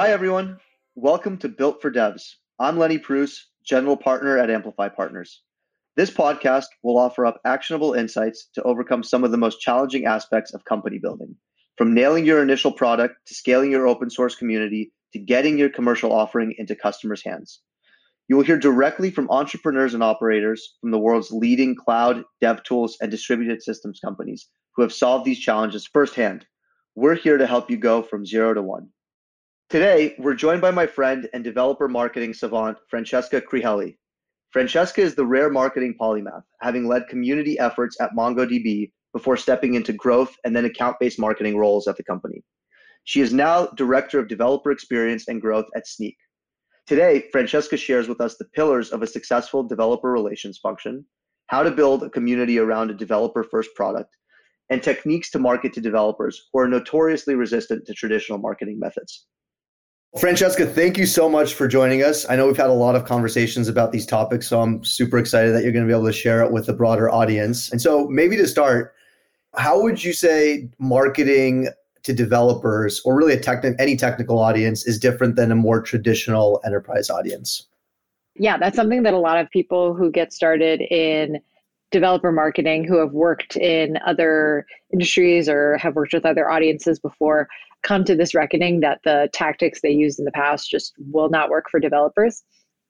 Hi, everyone. Welcome to Built for Devs. I'm Lenny Pruss, General Partner at Amplify Partners. This podcast will offer up actionable insights to overcome some of the most challenging aspects of company building, from nailing your initial product to scaling your open source community to getting your commercial offering into customers' hands. You will hear directly from entrepreneurs and operators from the world's leading cloud, dev tools, and distributed systems companies who have solved these challenges firsthand. We're here to help you go from zero to one. Today, we're joined by my friend and developer marketing savant, Francesca Krihely. Francesca is the rare marketing polymath, having led community efforts at MongoDB before stepping into growth and then account based marketing roles at the company. She is now Director of Developer Experience and Growth at Snyk. Today, Francesca shares with us the pillars of a successful developer relations function, how to build a community around a developer first product, and techniques to market to developers who are notoriously resistant to traditional marketing methods. Francesca, thank you so much for joining us. I know we've had a lot of conversations about these topics, so I'm super excited that you're going to be able to share it with a broader audience. And so, maybe to start, how would you say marketing to developers or really a techni- any technical audience is different than a more traditional enterprise audience? Yeah, that's something that a lot of people who get started in developer marketing who have worked in other industries or have worked with other audiences before come to this reckoning that the tactics they used in the past just will not work for developers.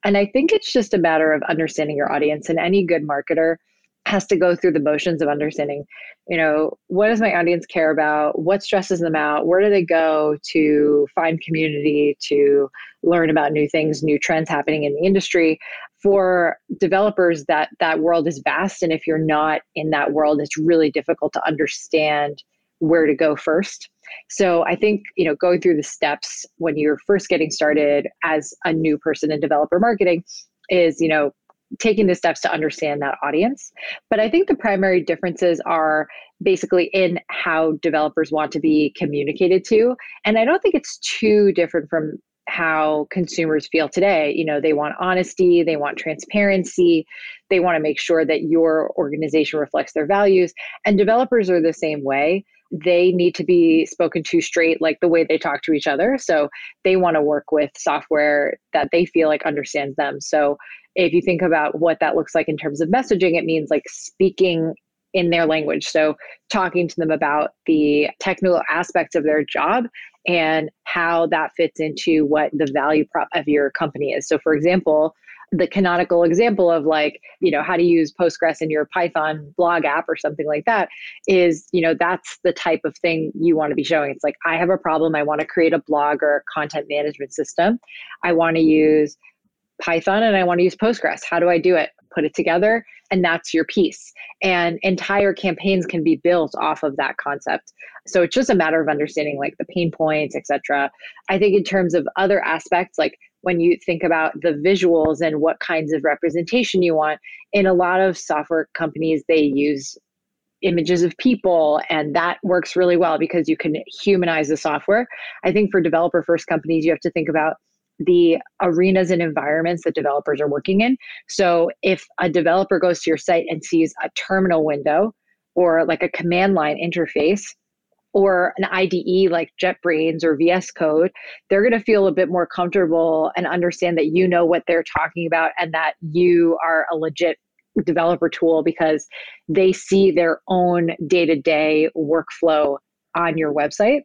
And I think it's just a matter of understanding your audience. And any good marketer has to go through the motions of understanding, you know, what does my audience care about? What stresses them out? Where do they go to find community, to learn about new things, new trends happening in the industry? For developers, that that world is vast. And if you're not in that world, it's really difficult to understand where to go first. So I think, you know, going through the steps when you're first getting started as a new person in developer marketing is, you know, taking the steps to understand that audience. But I think the primary differences are basically in how developers want to be communicated to. And I don't think it's too different from how consumers feel today. You know, they want honesty, they want transparency, they want to make sure that your organization reflects their values. And developers are the same way they need to be spoken to straight like the way they talk to each other so they want to work with software that they feel like understands them so if you think about what that looks like in terms of messaging it means like speaking in their language so talking to them about the technical aspects of their job and how that fits into what the value prop of your company is. So for example the canonical example of like you know how to use postgres in your python blog app or something like that is you know that's the type of thing you want to be showing. It's like i have a problem i want to create a blog or a content management system. I want to use python and i want to use postgres. How do i do it put it together and that's your piece and entire campaigns can be built off of that concept so it's just a matter of understanding like the pain points etc i think in terms of other aspects like when you think about the visuals and what kinds of representation you want. In a lot of software companies, they use images of people, and that works really well because you can humanize the software. I think for developer first companies, you have to think about the arenas and environments that developers are working in. So if a developer goes to your site and sees a terminal window or like a command line interface, or an IDE like JetBrains or VS Code, they're going to feel a bit more comfortable and understand that you know what they're talking about and that you are a legit developer tool because they see their own day-to-day workflow on your website.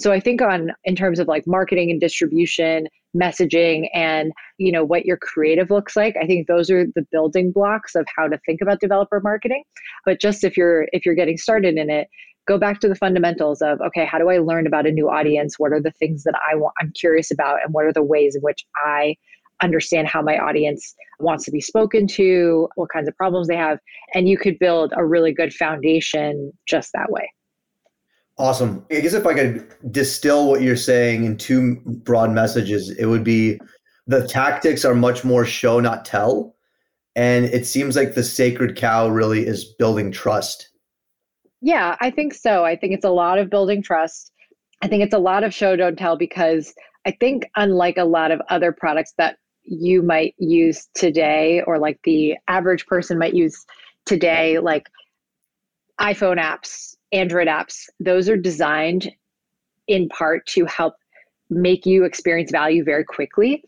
So I think on in terms of like marketing and distribution, messaging and you know what your creative looks like, I think those are the building blocks of how to think about developer marketing. But just if you're if you're getting started in it, go back to the fundamentals of okay how do i learn about a new audience? What are the things that i want i'm curious about? And what are the ways in which i understand how my audience wants to be spoken to what kinds of problems they have? And you could build a really good foundation just that way awesome i guess if i could distill what you're saying in two broad messages it would be the tactics are much more show not tell and it seems like the sacred cow really is building trust yeah, I think so. I think it's a lot of building trust. I think it's a lot of show don't tell because I think unlike a lot of other products that you might use today or like the average person might use today like iPhone apps, Android apps, those are designed in part to help make you experience value very quickly.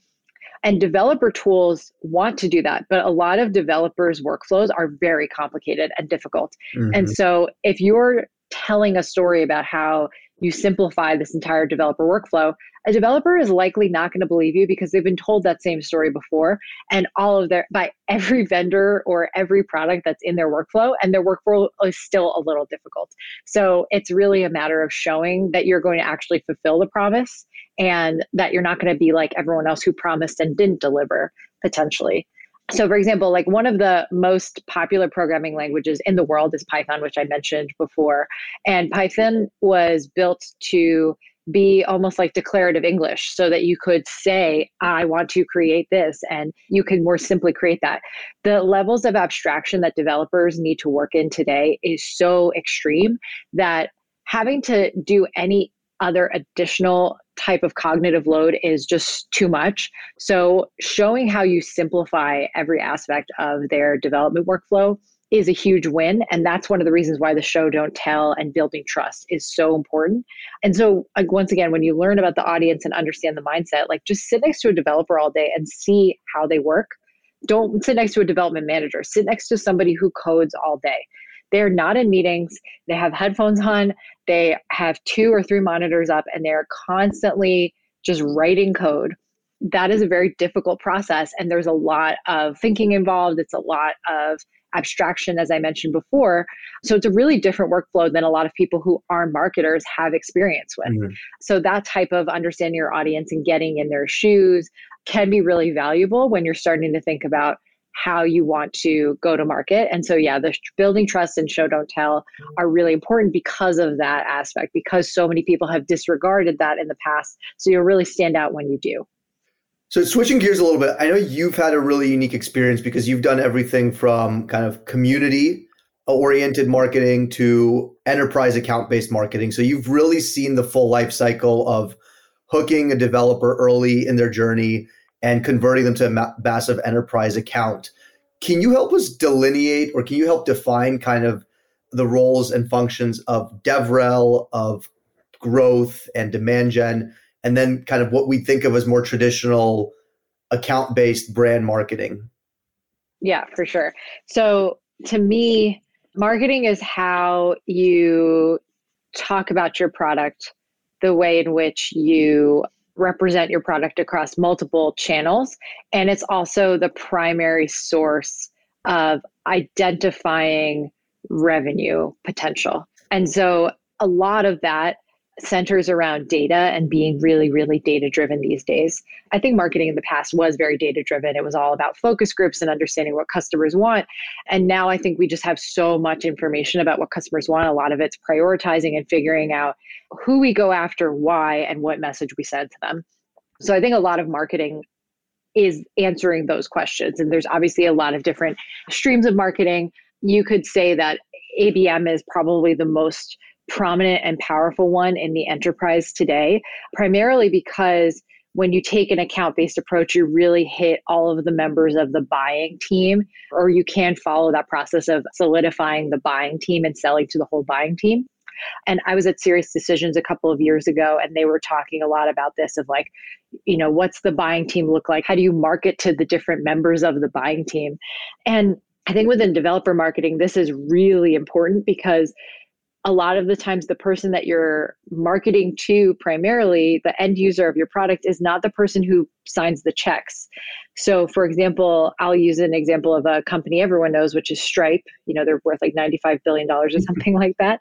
And developer tools want to do that, but a lot of developers' workflows are very complicated and difficult. Mm-hmm. And so if you're telling a story about how you simplify this entire developer workflow, a developer is likely not going to believe you because they've been told that same story before and all of their by every vendor or every product that's in their workflow and their workflow is still a little difficult. So it's really a matter of showing that you're going to actually fulfill the promise and that you're not going to be like everyone else who promised and didn't deliver potentially. So, for example, like one of the most popular programming languages in the world is Python, which I mentioned before. And Python was built to be almost like declarative English so that you could say, I want to create this, and you can more simply create that. The levels of abstraction that developers need to work in today is so extreme that having to do any other additional type of cognitive load is just too much. So, showing how you simplify every aspect of their development workflow is a huge win. And that's one of the reasons why the show don't tell and building trust is so important. And so, like, once again, when you learn about the audience and understand the mindset, like just sit next to a developer all day and see how they work. Don't sit next to a development manager, sit next to somebody who codes all day. They're not in meetings, they have headphones on, they have two or three monitors up, and they're constantly just writing code that is a very difficult process and there's a lot of thinking involved it's a lot of abstraction, as I mentioned before. So it's a really different workflow than a lot of people who are marketers have experience with. Mm-hmm. So that type of understanding your audience and getting in their shoes can be really valuable when you're starting to think about how you want to go to market. And so, yeah, the building trust and show don't tell are really important because of that aspect, because so many people have disregarded that in the past. So you'll really stand out when you do. So switching gears a little bit, I know you've had a really unique experience because you've done everything from kind of community oriented marketing to enterprise account based marketing. So you've really seen the full life cycle of hooking a developer early in their journey and converting them to a massive enterprise account. Can you help us delineate or can you help define kind of the roles and functions of DevRel, of growth and demand gen and then kind of what we think of as more traditional account based brand marketing? Yeah, for sure. So to me, marketing is how you talk about your product, the way in which you represent your product across multiple channels. And it's also the primary source of identifying revenue potential. And so a lot of that centers around data and being really, really data driven these days. I think marketing in the past was very data driven. It was all about focus groups and understanding what customers want. And now I think we just have so much information about what customers want. A lot of it's prioritizing and figuring out who we go after, why, and what message we send to them. So I think a lot of marketing is answering those questions. And there's obviously a lot of different streams of marketing. You could say that ABM is probably the most prominent and powerful one in the enterprise today, primarily because when you take an account based approach, you really hit all of the members of the buying team, or you can follow that process of solidifying the buying team and selling to the whole buying team. And I was at SiriusDecisions a couple of years ago, and they were talking a lot about this of like, you know, what's the buying team look like? How do you market to the different members of the buying team? And I think within developer marketing, this is really important because a lot of the times the person that you're marketing to primarily the end user of your product is not the person who signs the checks. So for example i'll use an example of a company everyone knows which is stripe. You know they're worth like 95 billion dollars or mm-hmm. something like that.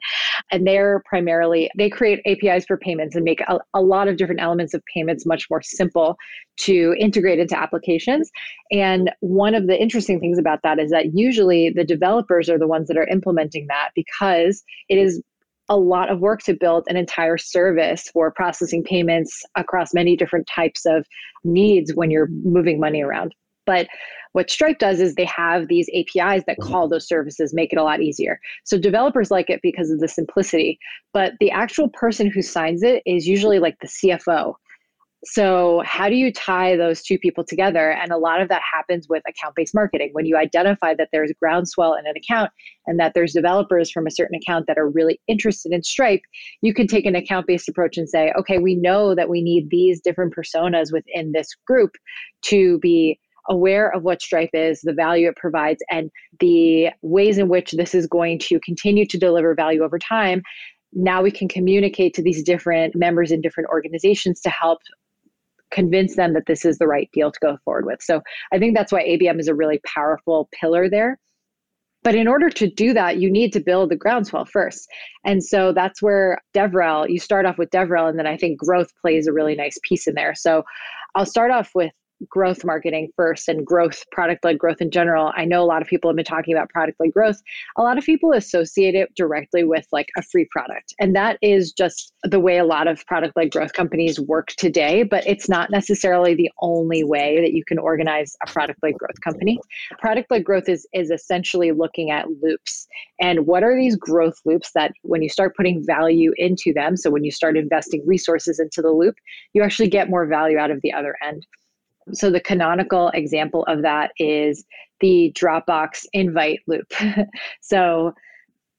And they're primarily they create apis for payments and make a, a lot of different elements of payments much more simple to integrate into applications. And one of the interesting things about that is that usually the developers are the ones that are implementing that because it is a lot of work to build an entire service for processing payments across many different types of needs when you're moving money around. But what Stripe does is they have these APIs that mm-hmm. call those services, make it a lot easier. So developers like it because of the simplicity, but the actual person who signs it is usually like the CFO So, how do you tie those two people together? And a lot of that happens with account based marketing. When you identify that there's groundswell in an account and that there's developers from a certain account that are really interested in Stripe, you can take an account based approach and say, okay, we know that we need these different personas within this group to be aware of what Stripe is, the value it provides, and the ways in which this is going to continue to deliver value over time now we can communicate to these different members in different organizations to help convince them that this is the right deal to go forward with. So I think that's why ABM is a really powerful pillar there. But in order to do that, you need to build the groundswell first. And so that's where DevRel, you start off with DevRel, and then I think growth plays a really nice piece in there. So I'll start off with growth marketing first and growth, product led growth in general. I know a lot of people have been talking about product led growth. A lot of people associate it directly with like a free product. And that is just the way a lot of product led growth companies work today, but it's not necessarily the only way that you can organize a product led growth company. Product led growth is, is essentially looking at loops. And what are these growth loops that when you start putting value into them, so when you start investing resources into the loop, you actually get more value out of the other end. So the canonical example of that is the Dropbox invite loop. so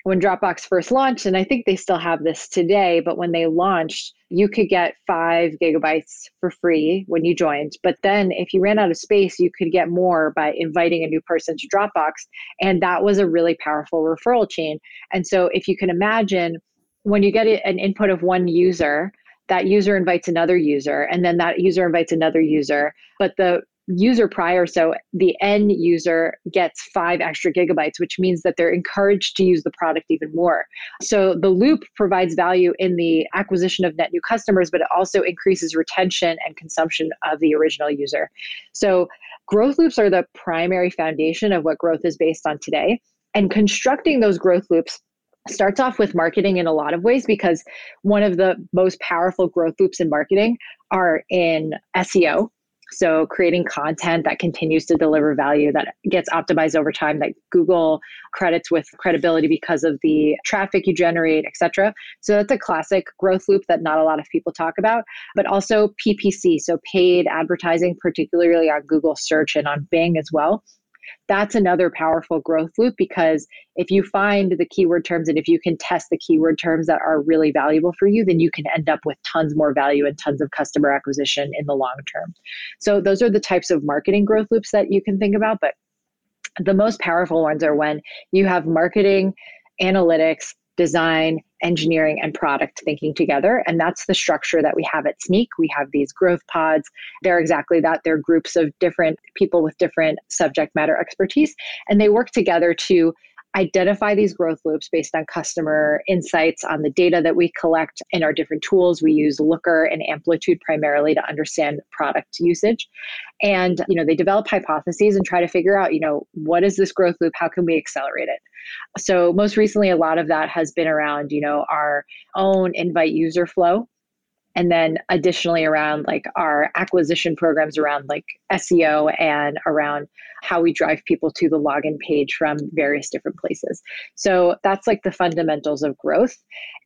when Dropbox first launched, and I think they still have this today, but when they launched, you could get five gigabytes for free when you joined. But then if you ran out of space, you could get more by inviting a new person to Dropbox. And that was a really powerful referral chain. And so if you can imagine when you get an input of one user, that user invites another user and then that user invites another user. But the user prior so the end user gets five extra gigabytes which means that they're encouraged to use the product even more. So the loop provides value in the acquisition of net new customers but it also increases retention and consumption of the original user. So growth loops are the primary foundation of what growth is based on today and constructing those growth loops starts off with marketing in a lot of ways because one of the most powerful growth loops in marketing are in SEO. So creating content that continues to deliver value that gets optimized over time that Google credits with credibility because of the traffic you generate, etc. So that's a classic growth loop that not a lot of people talk about, but also PPC, so paid advertising particularly on Google search and on Bing as well that's another powerful growth loop because if you find the keyword terms and if you can test the keyword terms that are really valuable for you, then you can end up with tons more value and tons of customer acquisition in the long term. So, those are the types of marketing growth loops that you can think about. But the most powerful ones are when you have marketing, analytics, design, engineering, and product thinking together. And that's the structure that we have at Snyk. We have these growth pods. They're exactly that. They're groups of different people with different subject matter expertise, and they work together to identify these growth loops based on customer insights on the data that we collect in our different tools. We use looker and amplitude primarily to understand product usage. And you know they develop hypotheses and try to figure out you know what is this growth loop? How can we accelerate it? So most recently a lot of that has been around you know our own invite user flow and then additionally around like our acquisition programs around like SEO and around how we drive people to the login page from various different places. So that's like the fundamentals of growth.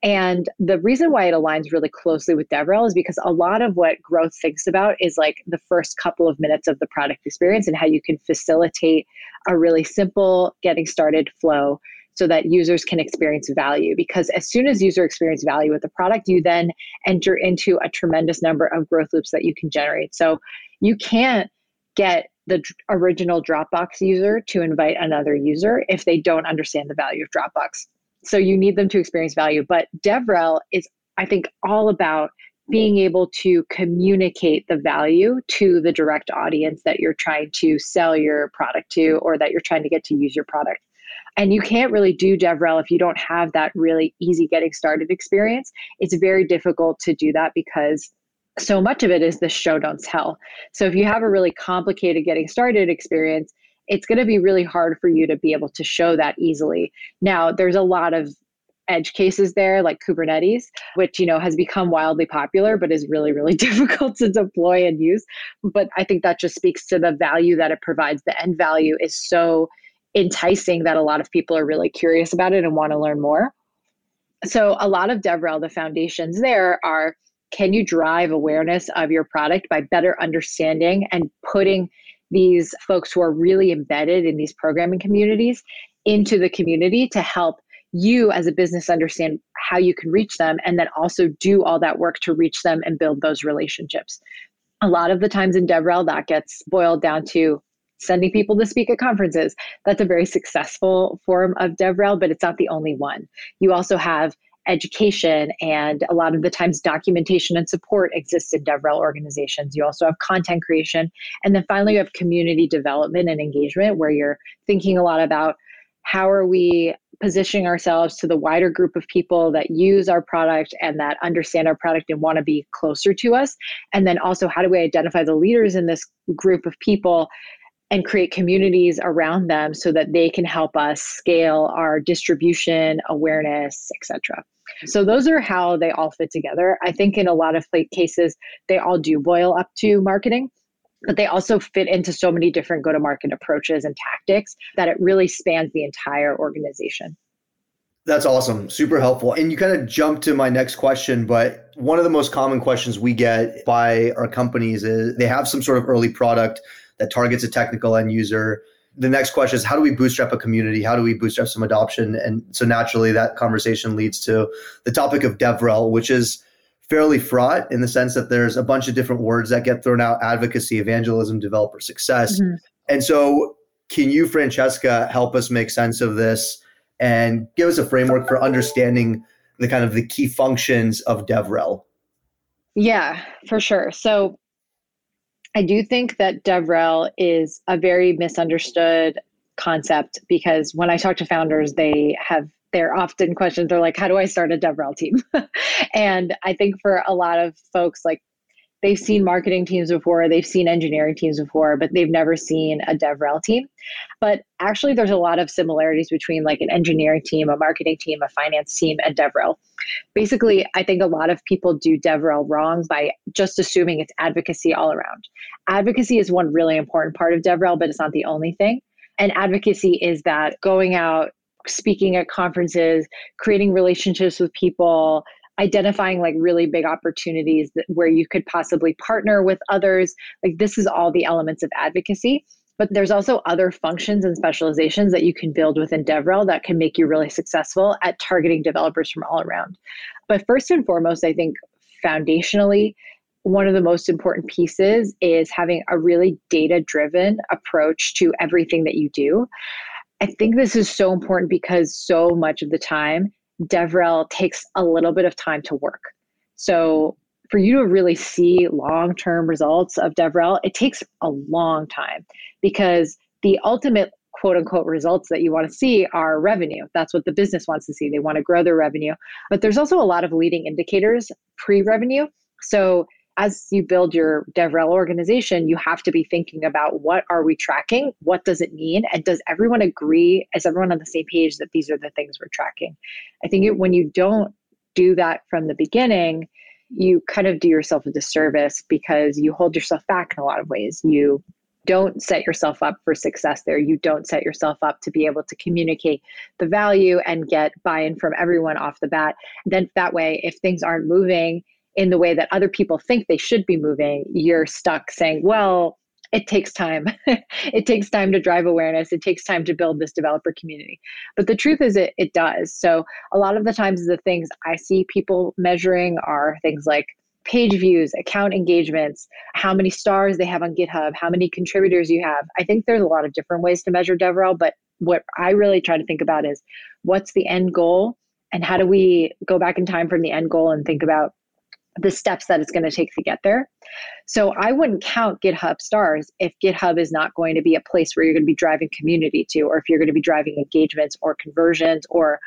And the reason why it aligns really closely with DevRel is because a lot of what growth thinks about is like the first couple of minutes of the product experience and how you can facilitate a really simple getting started flow so that users can experience value. Because as soon as user experience value with the product, you then enter into a tremendous number of growth loops that you can generate. So you can't get the original Dropbox user to invite another user if they don't understand the value of Dropbox. So you need them to experience value. But DevRel is, I think, all about being able to communicate the value to the direct audience that you're trying to sell your product to or that you're trying to get to use your product. And you can't really do DevRel if you don't have that really easy getting started experience. It's very difficult to do that because so much of it is the show don't tell. So if you have a really complicated getting started experience, it's going to be really hard for you to be able to show that easily. Now, there's a lot of edge cases there like Kubernetes, which you know has become wildly popular but is really really difficult to deploy and use. But I think that just speaks to the value that it provides. The end value is so enticing that a lot of people are really curious about it and want to learn more. So a lot of DevRel, the foundations there are can you drive awareness of your product by better understanding and putting these folks who are really embedded in these programming communities into the community to help you as a business understand how you can reach them and then also do all that work to reach them and build those relationships. A lot of the times in DevRel, that gets boiled down to sending people to speak at conferences. That's a very successful form of DevRel, but it's not the only one. You also have education and a lot of the times documentation and support exists in DevRel organizations. You also have content creation. And then finally, you have community development and engagement where you're thinking a lot about how are we positioning ourselves to the wider group of people that use our product and that understand our product and want to be closer to us and then also how do we identify the leaders in this group of people and create communities around them so that they can help us scale our distribution awareness etc so those are how they all fit together i think in a lot of cases they all do boil up to marketing but they also fit into so many different go to market approaches and tactics that it really spans the entire organization. That's awesome. Super helpful. And you kind of jumped to my next question, but one of the most common questions we get by our companies is they have some sort of early product that targets a technical end user. The next question is how do we bootstrap a community? How do we bootstrap some adoption? And so naturally that conversation leads to the topic of DevRel, which is fairly fraught in the sense that there's a bunch of different words that get thrown out advocacy, evangelism, developer success. Mm-hmm. And so, can you, Francesca, help us make sense of this and give us a framework for understanding the kind of the key functions of DevRel? Yeah, for sure. So, I do think that DevRel is a very misunderstood concept because when I talk to founders, they have they're often questions are like, how do I start a DevRel team? and I think for a lot of folks, like they've seen marketing teams before, they've seen engineering teams before, but they've never seen a DevRel team. But actually, there's a lot of similarities between like an engineering team, a marketing team, a finance team, and DevRel. Basically, I think a lot of people do DevRel wrong by just assuming it's advocacy all around. Advocacy is one really important part of DevRel, but it's not the only thing. And advocacy is that going out speaking at conferences, creating relationships with people, identifying like really big opportunities that, where you could possibly partner with others. Like this is all the elements of advocacy. But there's also other functions and specializations that you can build within DevRel that can make you really successful at targeting developers from all around. But first and foremost, I think foundationally, one of the most important pieces is having a really data driven approach to everything that you do. I think this is so important because so much of the time, DevRel takes a little bit of time to work. So for you to really see long-term results of DevRel, it takes a long time because the ultimate quote unquote results that you want to see are revenue. That's what the business wants to see. They want to grow their revenue. But there's also a lot of leading indicators pre revenue. So as you build your DevRel organization, you have to be thinking about what are we tracking? What does it mean? And does everyone agree? Is everyone on the same page that these are the things we're tracking? I think it, when you don't do that from the beginning, you kind of do yourself a disservice because you hold yourself back in a lot of ways. You don't set yourself up for success there. You don't set yourself up to be able to communicate the value and get buy in from everyone off the bat. Then that way, if things aren't moving, in the way that other people think they should be moving, you're stuck saying, well, it takes time. it takes time to drive awareness. It takes time to build this developer community. But the truth is, it, it does. So, a lot of the times, the things I see people measuring are things like page views, account engagements, how many stars they have on GitHub, how many contributors you have. I think there's a lot of different ways to measure DevRel, but what I really try to think about is what's the end goal and how do we go back in time from the end goal and think about the steps that it's going to take to get there. So I wouldn't count GitHub stars if GitHub is not going to be a place where you're going to be driving community to, or if you're going to be driving engagements or conversions or,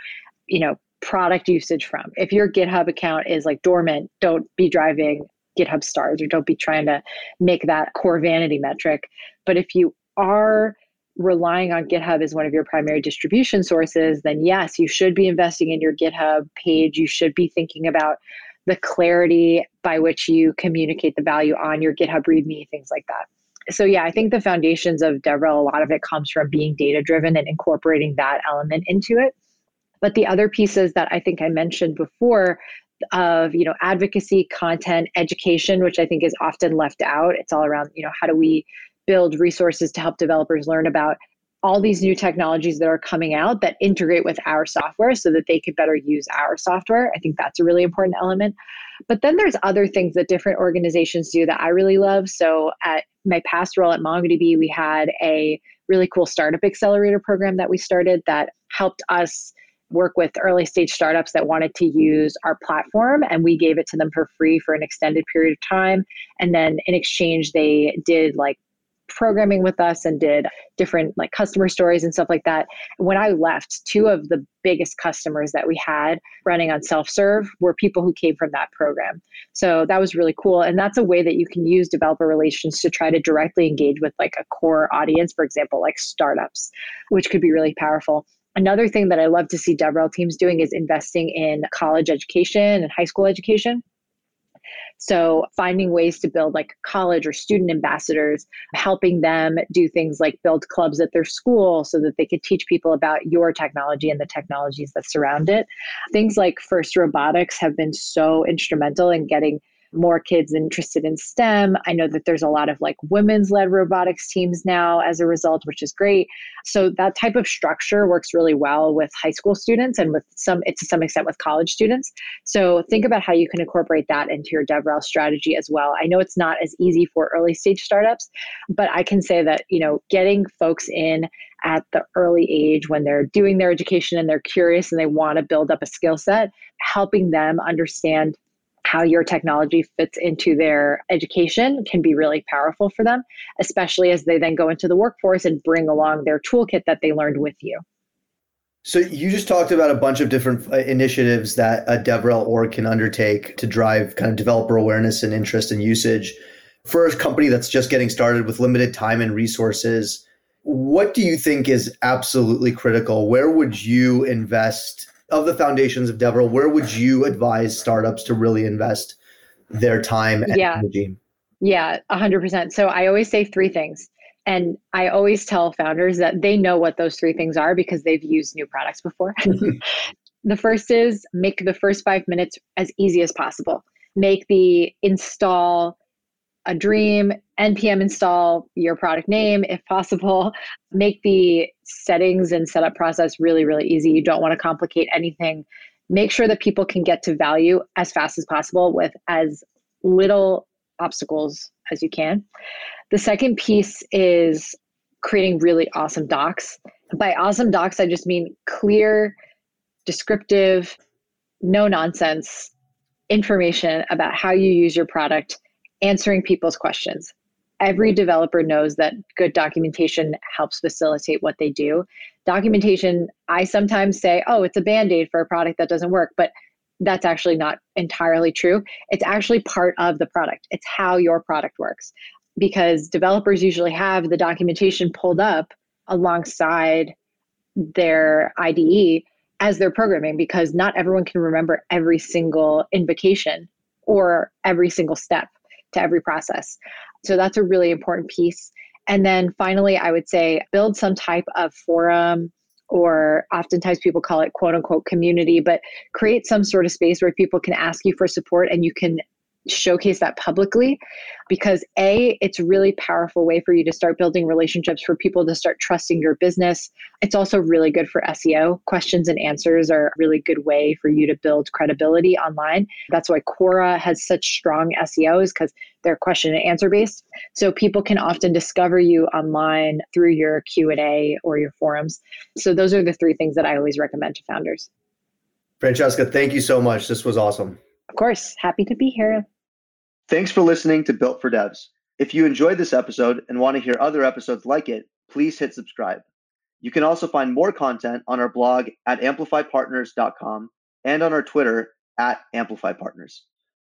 you know, product usage from. If your GitHub account is like dormant, don't be driving GitHub stars or don't be trying to make that core vanity metric. But if you are relying on GitHub as one of your primary distribution sources, then yes, you should be investing in your GitHub page. You should be thinking about the clarity by which you communicate the value on your GitHub README, things like that. So yeah, I think the foundations of DevRel, a lot of it comes from being data driven and incorporating that element into it. But the other pieces that I think I mentioned before of you know advocacy content education which i think is often left out it's all around you know how do we build resources to help developers learn about all these new technologies that are coming out that integrate with our software so that they could better use our software. I think that's a really important element. But then there's other things that different organizations do that I really love. So at my past role at MongoDB, we had a really cool startup accelerator program that we started that helped us work with early stage startups that wanted to use our platform and we gave it to them for free for an extended period of time and then in exchange they did like programming with us and did different like customer stories and stuff like that. When I left, two of the biggest customers that we had running on self serve were people who came from that program. So that was really cool. And that's a way that you can use developer relations to try to directly engage with like a core audience, for example, like startups, which could be really powerful. Another thing that I love to see DevRel teams doing is investing in college education and high school education. So finding ways to build like college or student ambassadors, helping them do things like build clubs at their school so that they could teach people about your technology and the technologies that surround it. Things like First Robotics have been so instrumental in getting more kids interested in STEM. I know that there's a lot of like women's led robotics teams now as a result, which is great. So that type of structure works really well with high school students and with some, it's to some extent with college students. So think about how you can incorporate that into your DevRel strategy as well. I know it's not as easy for early stage startups, but I can say that, you know, getting folks in at the early age when they're doing their education and they're curious and they want to build up a skill set, helping them understand how your technology fits into their education can be really powerful for them, especially as they then go into the workforce and bring along their toolkit that they learned with you. So you just talked about a bunch of different uh, initiatives that a DevRel org can undertake to drive kind of developer awareness and interest and usage. For a company that's just getting started with limited time and resources, what do you think is absolutely critical? Where would you invest of the foundations of DevRel, where would you advise startups to really invest their time and yeah. energy? Yeah, 100%. So I always say three things. And I always tell founders that they know what those three things are because they've used new products before. the first is make the first five minutes as easy as possible. Make the install a dream, npm install your product name if possible. Make the settings and setup process really, really easy. You don't want to complicate anything. Make sure that people can get to value as fast as possible with as little obstacles as you can. The second piece is creating really awesome docs. By awesome docs, I just mean clear, descriptive, no nonsense information about how you use your product answering people's questions. Every developer knows that good documentation helps facilitate what they do. Documentation, I sometimes say, oh, it's a band aid for a product that doesn't work, but that's actually not entirely true. It's actually part of the product, it's how your product works. Because developers usually have the documentation pulled up alongside their IDE as they're programming because not everyone can remember every single invocation or every single step to every process. So that's a really important piece. And then finally, I would say build some type of forum or oftentimes people call it quote unquote community, but create some sort of space where people can ask you for support and you can showcase that publicly because a it's a really powerful way for you to start building relationships for people to start trusting your business. It's also really good for seo questions and answers are a really good way for you to build credibility online. That's why quora has such strong seos because they're question and answer based. So people can often discover you online through your q&a or your forums. So those are the three things that i always recommend to founders. Francesca thank you so much. This was awesome. Of course. Happy to be here Thanks for listening to Built for Devs. If you enjoyed this episode and want to hear other episodes like it, please hit subscribe. You can also find more content on our blog at amplifypartners.com and on our Twitter at amplifypartners.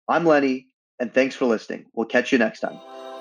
I'm Lenny, and thanks for listening. We'll catch you next time.